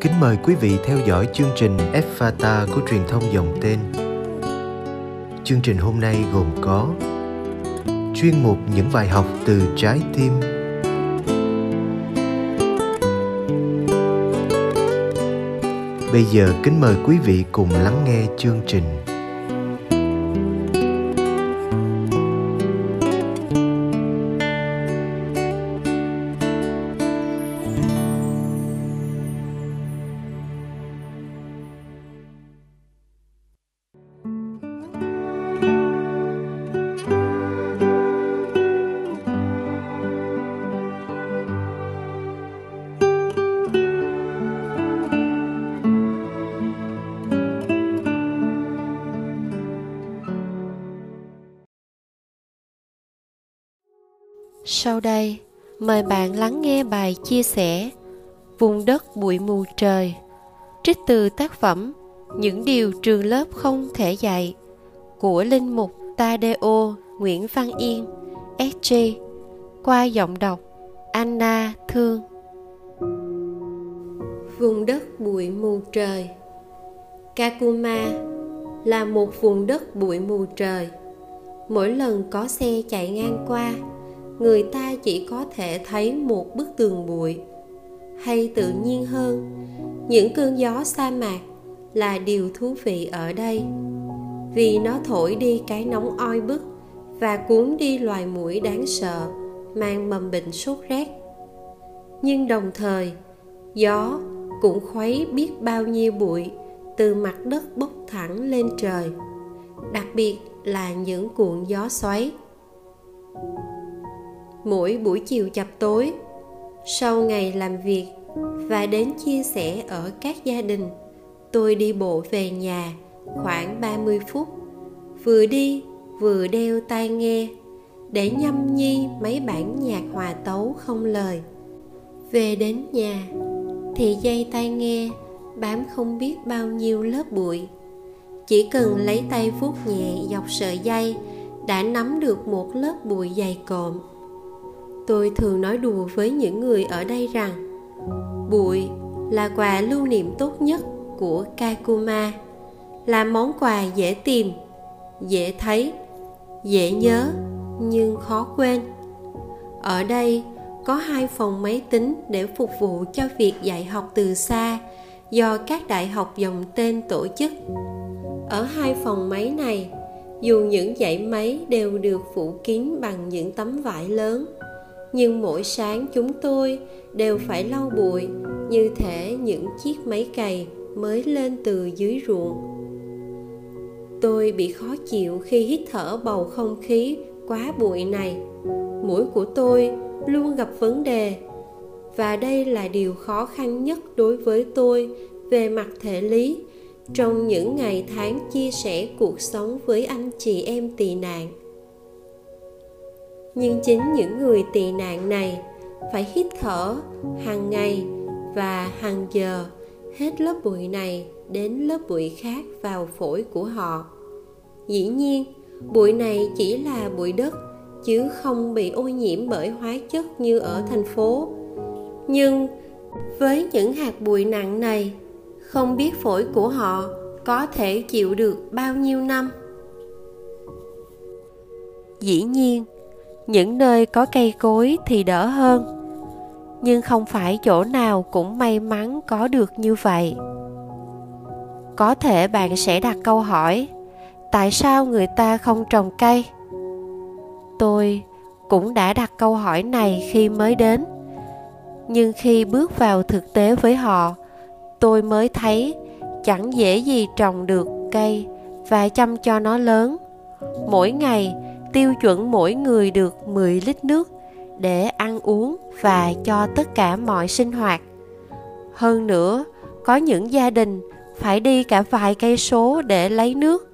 Kính mời quý vị theo dõi chương trình Fata của truyền thông dòng tên. Chương trình hôm nay gồm có chuyên mục những bài học từ trái tim Bây giờ kính mời quý vị cùng lắng nghe chương trình. Sau đây, mời bạn lắng nghe bài chia sẻ Vùng đất bụi mù trời Trích từ tác phẩm Những điều trường lớp không thể dạy của Linh Mục Tadeo Nguyễn Văn Yên SG qua giọng đọc Anna Thương. Vùng đất bụi mù trời Kakuma là một vùng đất bụi mù trời. Mỗi lần có xe chạy ngang qua người ta chỉ có thể thấy một bức tường bụi, hay tự nhiên hơn. Những cơn gió sa mạc là điều thú vị ở đây, vì nó thổi đi cái nóng oi bức và cuốn đi loài mũi đáng sợ, mang mầm bệnh sốt rét. Nhưng đồng thời, gió cũng khuấy biết bao nhiêu bụi từ mặt đất bốc thẳng lên trời, đặc biệt là những cuộn gió xoáy mỗi buổi chiều chập tối. Sau ngày làm việc và đến chia sẻ ở các gia đình, tôi đi bộ về nhà khoảng 30 phút. Vừa đi, vừa đeo tai nghe để nhâm nhi mấy bản nhạc hòa tấu không lời. Về đến nhà thì dây tai nghe bám không biết bao nhiêu lớp bụi. Chỉ cần lấy tay vuốt nhẹ dọc sợi dây đã nắm được một lớp bụi dày cộm tôi thường nói đùa với những người ở đây rằng, bụi là quà lưu niệm tốt nhất của kakuma, là món quà dễ tìm, dễ thấy, dễ nhớ, nhưng khó quên. Ở đây có hai phòng máy tính để phục vụ cho việc dạy học từ xa do các đại học dòng tên tổ chức. Ở hai phòng máy này, dù những dãy máy đều được phủ kín bằng những tấm vải lớn nhưng mỗi sáng chúng tôi đều phải lau bụi, như thể những chiếc máy cày mới lên từ dưới ruộng. Tôi bị khó chịu khi hít thở bầu không khí quá bụi này. Mũi của tôi luôn gặp vấn đề, và đây là điều khó khăn nhất đối với tôi về mặt thể lý. Trong những ngày tháng chia sẻ cuộc sống với anh chị em tị nạn nhưng chính những người tị nạn này phải hít thở hàng ngày và hàng giờ, hết lớp bụi này đến lớp bụi khác vào phổi của họ. Dĩ nhiên, bụi này chỉ là bụi đất, chứ không bị ô nhiễm bởi hóa chất như ở thành phố. Nhưng với những hạt bụi nặng này, không biết phổi của họ có thể chịu được bao nhiêu năm? Dĩ nhiên những nơi có cây cối thì đỡ hơn. Nhưng không phải chỗ nào cũng may mắn có được như vậy. Có thể bạn sẽ đặt câu hỏi, tại sao người ta không trồng cây? Tôi cũng đã đặt câu hỏi này khi mới đến. Nhưng khi bước vào thực tế với họ, tôi mới thấy chẳng dễ gì trồng được cây và chăm cho nó lớn. Mỗi ngày tiêu chuẩn mỗi người được 10 lít nước để ăn uống và cho tất cả mọi sinh hoạt. Hơn nữa, có những gia đình phải đi cả vài cây số để lấy nước.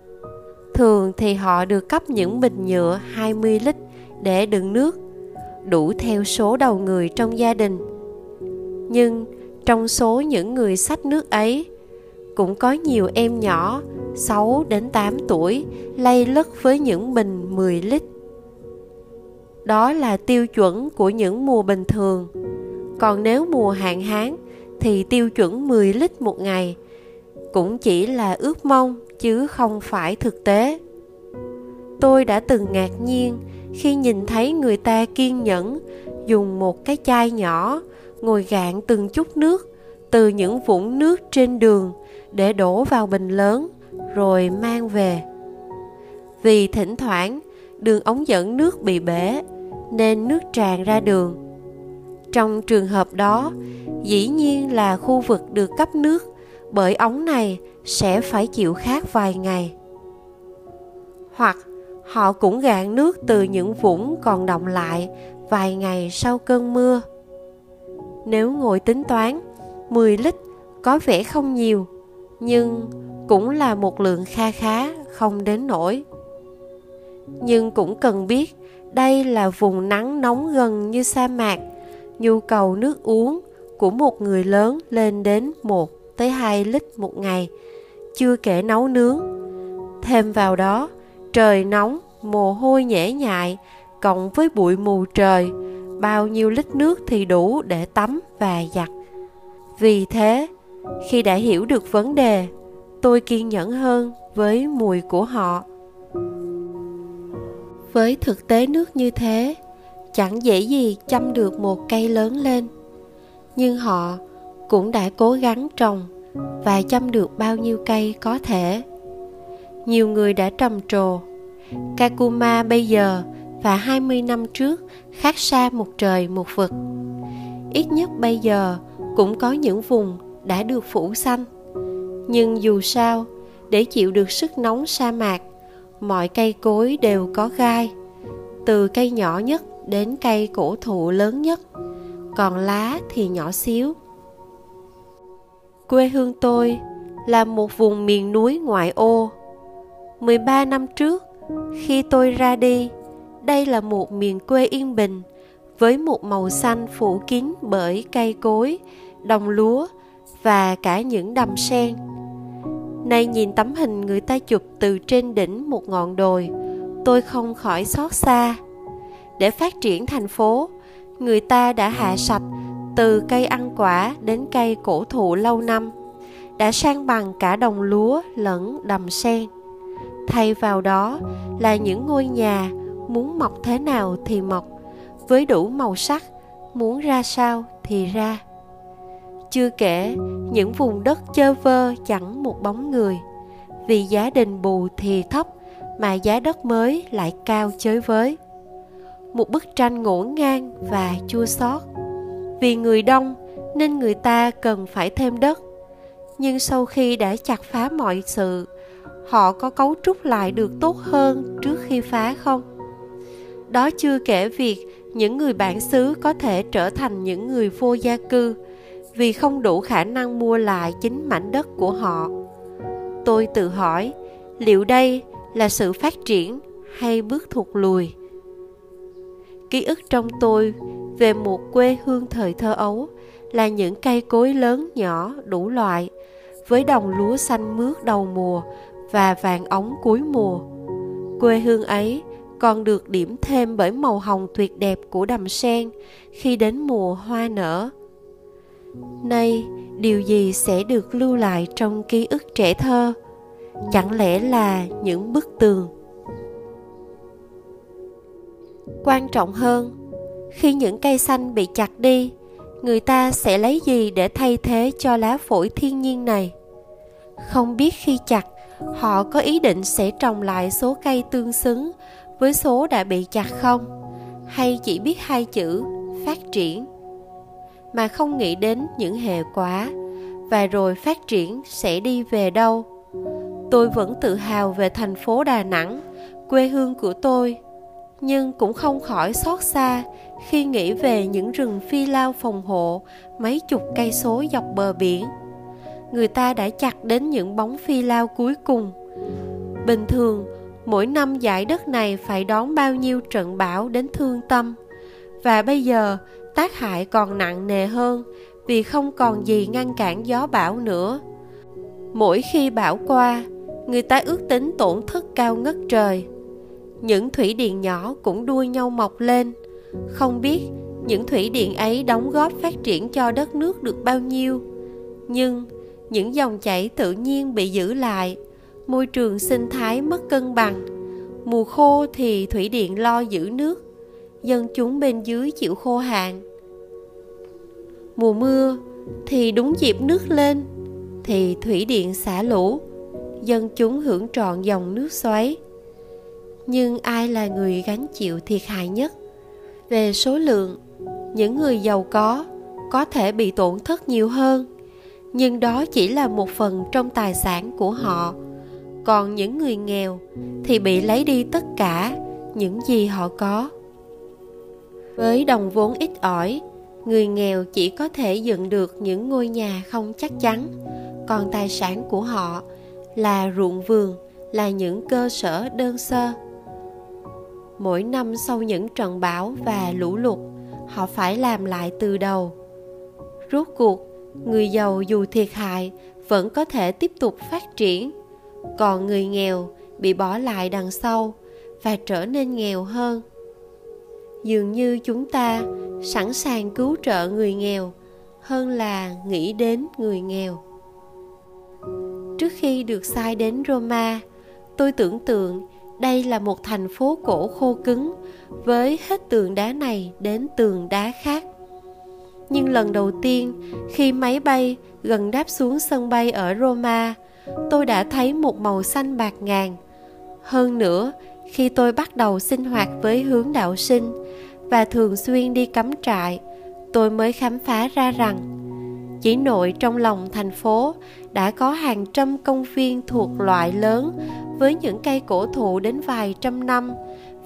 Thường thì họ được cấp những bình nhựa 20 lít để đựng nước, đủ theo số đầu người trong gia đình. Nhưng trong số những người sách nước ấy, cũng có nhiều em nhỏ 6 đến 8 tuổi lay lất với những bình 10 lít. Đó là tiêu chuẩn của những mùa bình thường. Còn nếu mùa hạn hán thì tiêu chuẩn 10 lít một ngày cũng chỉ là ước mong chứ không phải thực tế tôi đã từng ngạc nhiên khi nhìn thấy người ta kiên nhẫn dùng một cái chai nhỏ ngồi gạn từng chút nước từ những vũng nước trên đường để đổ vào bình lớn rồi mang về. Vì thỉnh thoảng, đường ống dẫn nước bị bể, nên nước tràn ra đường. Trong trường hợp đó, dĩ nhiên là khu vực được cấp nước, bởi ống này sẽ phải chịu khát vài ngày. Hoặc, họ cũng gạn nước từ những vũng còn động lại vài ngày sau cơn mưa. Nếu ngồi tính toán 10 lít có vẻ không nhiều, nhưng cũng là một lượng kha khá không đến nổi nhưng cũng cần biết đây là vùng nắng nóng gần như sa mạc nhu cầu nước uống của một người lớn lên đến 1 tới 2 lít một ngày, chưa kể nấu nướng. Thêm vào đó, trời nóng, mồ hôi nhễ nhại, cộng với bụi mù trời, bao nhiêu lít nước thì đủ để tắm và giặt. Vì thế, khi đã hiểu được vấn đề, tôi kiên nhẫn hơn với mùi của họ. Với thực tế nước như thế, chẳng dễ gì chăm được một cây lớn lên. Nhưng họ cũng đã cố gắng trồng và chăm được bao nhiêu cây có thể. Nhiều người đã trầm trồ. Kakuma bây giờ và 20 năm trước khác xa một trời một vực. Ít nhất bây giờ cũng có những vùng đã được phủ xanh. Nhưng dù sao, để chịu được sức nóng sa mạc, mọi cây cối đều có gai, từ cây nhỏ nhất đến cây cổ thụ lớn nhất, còn lá thì nhỏ xíu Quê hương tôi là một vùng miền núi ngoại ô. 13 năm trước, khi tôi ra đi, đây là một miền quê yên bình với một màu xanh phủ kín bởi cây cối, đồng lúa và cả những đầm sen. Nay nhìn tấm hình người ta chụp từ trên đỉnh một ngọn đồi, tôi không khỏi xót xa. Để phát triển thành phố, người ta đã hạ sạch từ cây ăn quả đến cây cổ thụ lâu năm đã sang bằng cả đồng lúa lẫn đầm sen thay vào đó là những ngôi nhà muốn mọc thế nào thì mọc với đủ màu sắc muốn ra sao thì ra chưa kể, những vùng đất chơ vơ chẳng một bóng người. Vì giá đền bù thì thấp mà giá đất mới lại cao chới với. Một bức tranh ngổn ngang và chua xót. Vì người đông nên người ta cần phải thêm đất. Nhưng sau khi đã chặt phá mọi sự, họ có cấu trúc lại được tốt hơn trước khi phá không? Đó chưa kể việc những người bản xứ có thể trở thành những người vô gia cư vì không đủ khả năng mua lại chính mảnh đất của họ. Tôi tự hỏi, liệu đây là sự phát triển hay bước thụt lùi? Ký ức trong tôi về một quê hương thời thơ ấu là những cây cối lớn nhỏ đủ loại với đồng lúa xanh mướt đầu mùa và vàng ống cuối mùa. Quê hương ấy còn được điểm thêm bởi màu hồng tuyệt đẹp của đầm sen khi đến mùa hoa nở nay, điều gì sẽ được lưu lại trong ký ức trẻ thơ? Chẳng lẽ là những bức tường? Quan trọng hơn, khi những cây xanh bị chặt đi, người ta sẽ lấy gì để thay thế cho lá phổi thiên nhiên này? Không biết khi chặt, họ có ý định sẽ trồng lại số cây tương xứng với số đã bị chặt không? Hay chỉ biết hai chữ, phát triển? Mà không nghĩ đến những hệ quả, và rồi phát triển sẽ đi về đâu. Tôi vẫn tự hào về thành phố đà nẵng, quê hương của tôi, nhưng cũng không khỏi xót xa khi nghĩ về những rừng phi lao phòng hộ mấy chục cây số dọc bờ biển. Người ta đã chặt đến những bóng phi lao cuối cùng. Bình thường, mỗi năm giải đất này phải đón bao nhiêu trận bão đến thương tâm, và bây giờ tác hại còn nặng nề hơn vì không còn gì ngăn cản gió bão nữa. Mỗi khi bão qua, người ta ước tính tổn thất cao ngất trời. Những thủy điện nhỏ cũng đua nhau mọc lên. Không biết những thủy điện ấy đóng góp phát triển cho đất nước được bao nhiêu. Nhưng những dòng chảy tự nhiên bị giữ lại, môi trường sinh thái mất cân bằng. Mùa khô thì thủy điện lo giữ nước dân chúng bên dưới chịu khô hạn. Mùa mưa thì đúng dịp nước lên, thì thủy điện xả lũ, dân chúng hưởng trọn dòng nước xoáy. Nhưng ai là người gánh chịu thiệt hại nhất? Về số lượng, những người giàu có có thể bị tổn thất nhiều hơn, nhưng đó chỉ là một phần trong tài sản của họ. Còn những người nghèo thì bị lấy đi tất cả những gì họ có với đồng vốn ít ỏi, người nghèo chỉ có thể dựng được những ngôi nhà không chắc chắn. Còn tài sản của họ là ruộng vườn, là những cơ sở đơn sơ. Mỗi năm sau những trận bão và lũ lụt, họ phải làm lại từ đầu. Rốt cuộc, người giàu dù thiệt hại vẫn có thể tiếp tục phát triển. Còn người nghèo bị bỏ lại đằng sau và trở nên nghèo hơn dường như chúng ta sẵn sàng cứu trợ người nghèo hơn là nghĩ đến người nghèo. Trước khi được sai đến roma, tôi tưởng tượng đây là một thành phố cổ khô cứng với hết tường đá này đến tường đá khác. Nhưng lần đầu tiên khi máy bay gần đáp xuống sân bay ở roma, tôi đã thấy một màu xanh bạc ngàn. Hơn nữa khi tôi bắt đầu sinh hoạt với hướng đạo sinh và thường xuyên đi cắm trại, tôi mới khám phá ra rằng chỉ nội trong lòng thành phố đã có hàng trăm công viên thuộc loại lớn với những cây cổ thụ đến vài trăm năm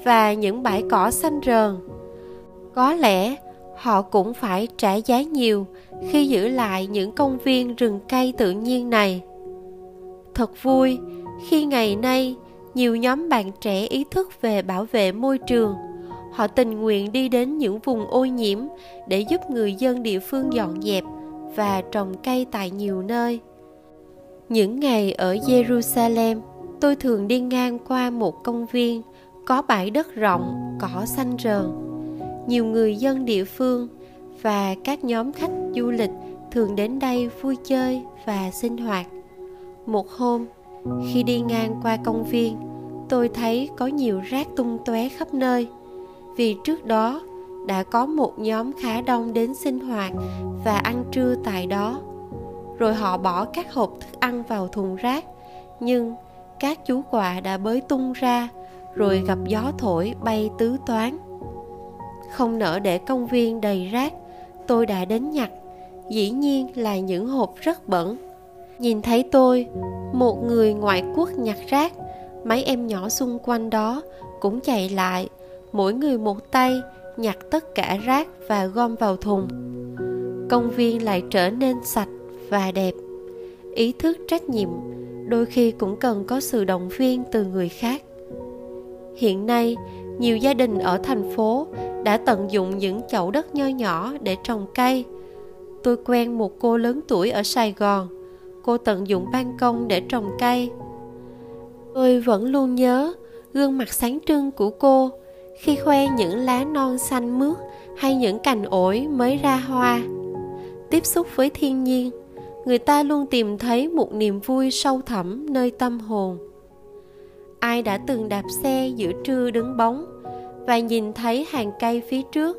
và những bãi cỏ xanh rờn. Có lẽ họ cũng phải trả giá nhiều khi giữ lại những công viên rừng cây tự nhiên này. Thật vui khi ngày nay nhiều nhóm bạn trẻ ý thức về bảo vệ môi trường. Họ tình nguyện đi đến những vùng ô nhiễm để giúp người dân địa phương dọn dẹp và trồng cây tại nhiều nơi. Những ngày ở jerusalem, tôi thường đi ngang qua một công viên có bãi đất rộng, cỏ xanh rờn. Nhiều người dân địa phương và các nhóm khách du lịch thường đến đây vui chơi và sinh hoạt. Một hôm khi đi ngang qua công viên, tôi thấy có nhiều rác tung tóe khắp nơi. Vì trước đó, đã có một nhóm khá đông đến sinh hoạt và ăn trưa tại đó. Rồi họ bỏ các hộp thức ăn vào thùng rác, nhưng các chú quạ đã bới tung ra, rồi gặp gió thổi bay tứ toán. Không nỡ để công viên đầy rác, tôi đã đến nhặt. Dĩ nhiên là những hộp rất bẩn. Nhìn thấy tôi một người ngoại quốc nhặt rác, mấy em nhỏ xung quanh đó cũng chạy lại. Mỗi người một tay, nhặt tất cả rác và gom vào thùng. Công viên lại trở nên sạch và đẹp. Ý thức, trách nhiệm, đôi khi cũng cần có sự động viên từ người khác. Hiện nay, nhiều gia đình ở thành phố đã tận dụng những chậu đất nho nhỏ để trồng cây. Tôi quen một cô lớn tuổi ở sài gòn cô tận dụng ban công để trồng cây. Tôi vẫn luôn nhớ gương mặt sáng trưng của cô khi khoe những lá non xanh mướt hay những cành ổi mới ra hoa. Tiếp xúc với thiên nhiên, người ta luôn tìm thấy một niềm vui sâu thẳm nơi tâm hồn. Ai đã từng đạp xe giữa trưa đứng bóng và nhìn thấy hàng cây phía trước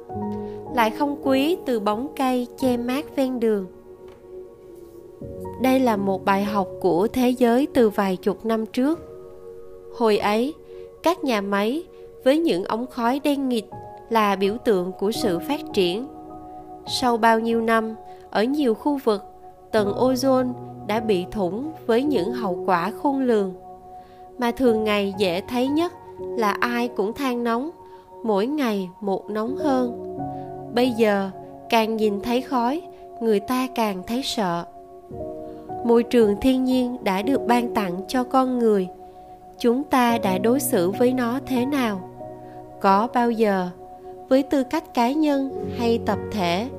lại không quý từ bóng cây che mát ven đường đây là một bài học của thế giới từ vài chục năm trước. Hồi ấy, các nhà máy với những ống khói đen nghịt là biểu tượng của sự phát triển. Sau bao nhiêu năm, ở nhiều khu vực, tầng ozone đã bị thủng với những hậu quả khôn lường. Mà thường ngày dễ thấy nhất là ai cũng than nóng, mỗi ngày một nóng hơn. Bây giờ, càng nhìn thấy khói, người ta càng thấy sợ môi trường thiên nhiên đã được ban tặng cho con người. Chúng ta đã đối xử với nó thế nào? Có bao giờ, với tư cách cá nhân hay tập thể,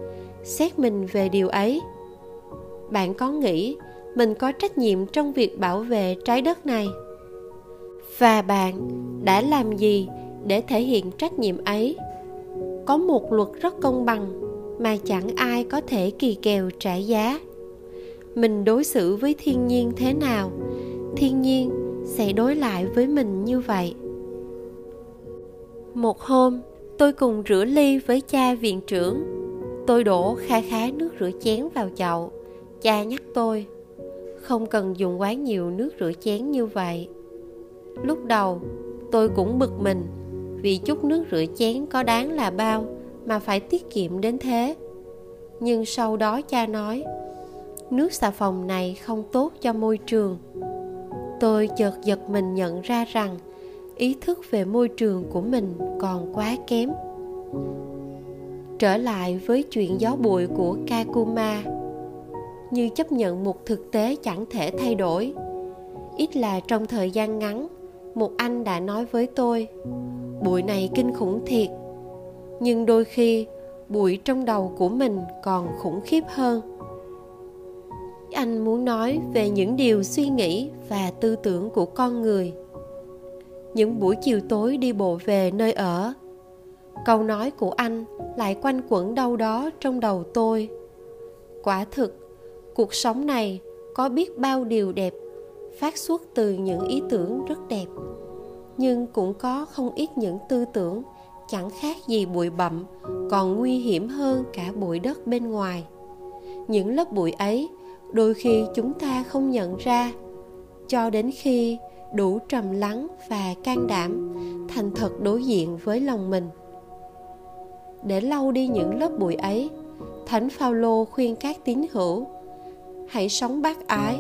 xét mình về điều ấy? Bạn có nghĩ mình có trách nhiệm trong việc bảo vệ trái đất này? Và bạn đã làm gì để thể hiện trách nhiệm ấy? Có một luật rất công bằng mà chẳng ai có thể kỳ kèo trả giá mình đối xử với thiên nhiên thế nào? Thiên nhiên sẽ đối lại với mình như vậy. Một hôm, tôi cùng rửa ly với cha viện trưởng. Tôi đổ kha khá nước rửa chén vào chậu. Cha nhắc tôi, không cần dùng quá nhiều nước rửa chén như vậy. Lúc đầu, tôi cũng bực mình vì chút nước rửa chén có đáng là bao mà phải tiết kiệm đến thế. Nhưng sau đó cha nói nước xà phòng này không tốt cho môi trường. Tôi chợt giật mình nhận ra rằng ý thức về môi trường của mình còn quá kém. Trở lại với chuyện gió bụi của kakuma. Như chấp nhận một thực tế chẳng thể thay đổi. Ít là trong thời gian ngắn, một anh đã nói với tôi, bụi này kinh khủng thiệt. Nhưng đôi khi, bụi trong đầu của mình còn khủng khiếp hơn anh muốn nói về những điều suy nghĩ và tư tưởng của con người. Những buổi chiều tối đi bộ về nơi ở, câu nói của anh lại quanh quẩn đâu đó trong đầu tôi. Quả thực, cuộc sống này có biết bao điều đẹp, phát xuất từ những ý tưởng rất đẹp, nhưng cũng có không ít những tư tưởng chẳng khác gì bụi bặm còn nguy hiểm hơn cả bụi đất bên ngoài. Những lớp bụi ấy đôi khi chúng ta không nhận ra, cho đến khi đủ trầm lắng và can đảm, thành thật đối diện với lòng mình. Để lau đi những lớp bụi ấy, thánh phaolô khuyên các tín hữu, hãy sống bác ái,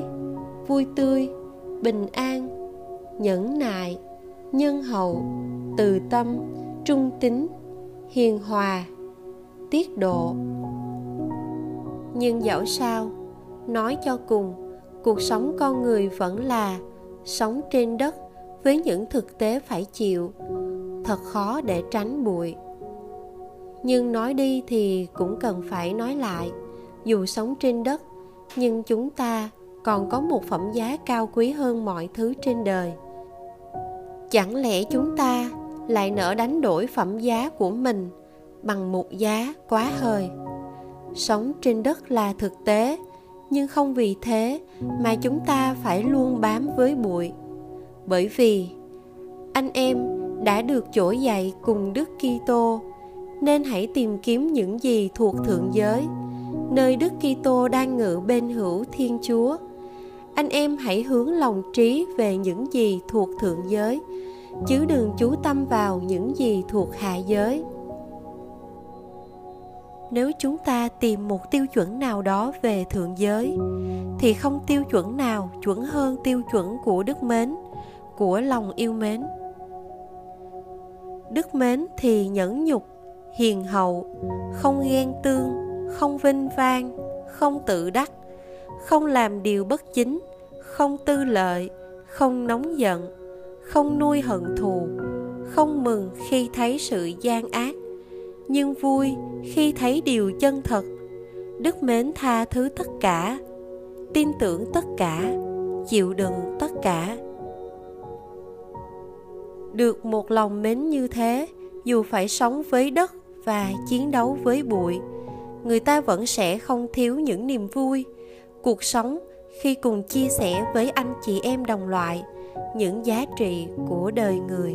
vui tươi, bình an, nhẫn nại, nhân hậu, từ tâm, trung tín, hiền hòa, tiết độ. Nhưng dẫu sao nói cho cùng, cuộc sống con người vẫn là sống trên đất với những thực tế phải chịu, thật khó để tránh bụi. Nhưng nói đi thì cũng cần phải nói lại, dù sống trên đất, nhưng chúng ta còn có một phẩm giá cao quý hơn mọi thứ trên đời. Chẳng lẽ chúng ta lại nỡ đánh đổi phẩm giá của mình bằng một giá quá hời? Sống trên đất là thực tế nhưng không vì thế mà chúng ta phải luôn bám với bụi. Bởi vì anh em đã được trỗi dậy cùng Đức Kitô, nên hãy tìm kiếm những gì thuộc thượng giới, nơi Đức Kitô đang ngự bên hữu Thiên Chúa. Anh em hãy hướng lòng trí về những gì thuộc thượng giới, chứ đừng chú tâm vào những gì thuộc hạ giới nếu chúng ta tìm một tiêu chuẩn nào đó về thượng giới, thì không tiêu chuẩn nào chuẩn hơn tiêu chuẩn của đức mến, của lòng yêu mến. Đức mến thì nhẫn nhục, hiền hậu, không ghen tương, không vinh vang, không tự đắc, không làm điều bất chính, không tư lợi, không nóng giận, không nuôi hận thù, không mừng khi thấy sự gian ác nhưng vui khi thấy điều chân thật. Đức mến tha thứ tất cả, tin tưởng tất cả, chịu đựng tất cả. Được một lòng mến như thế, dù phải sống với đất và chiến đấu với bụi, người ta vẫn sẽ không thiếu những niềm vui. Cuộc sống khi cùng chia sẻ với anh chị em đồng loại, những giá trị của đời người.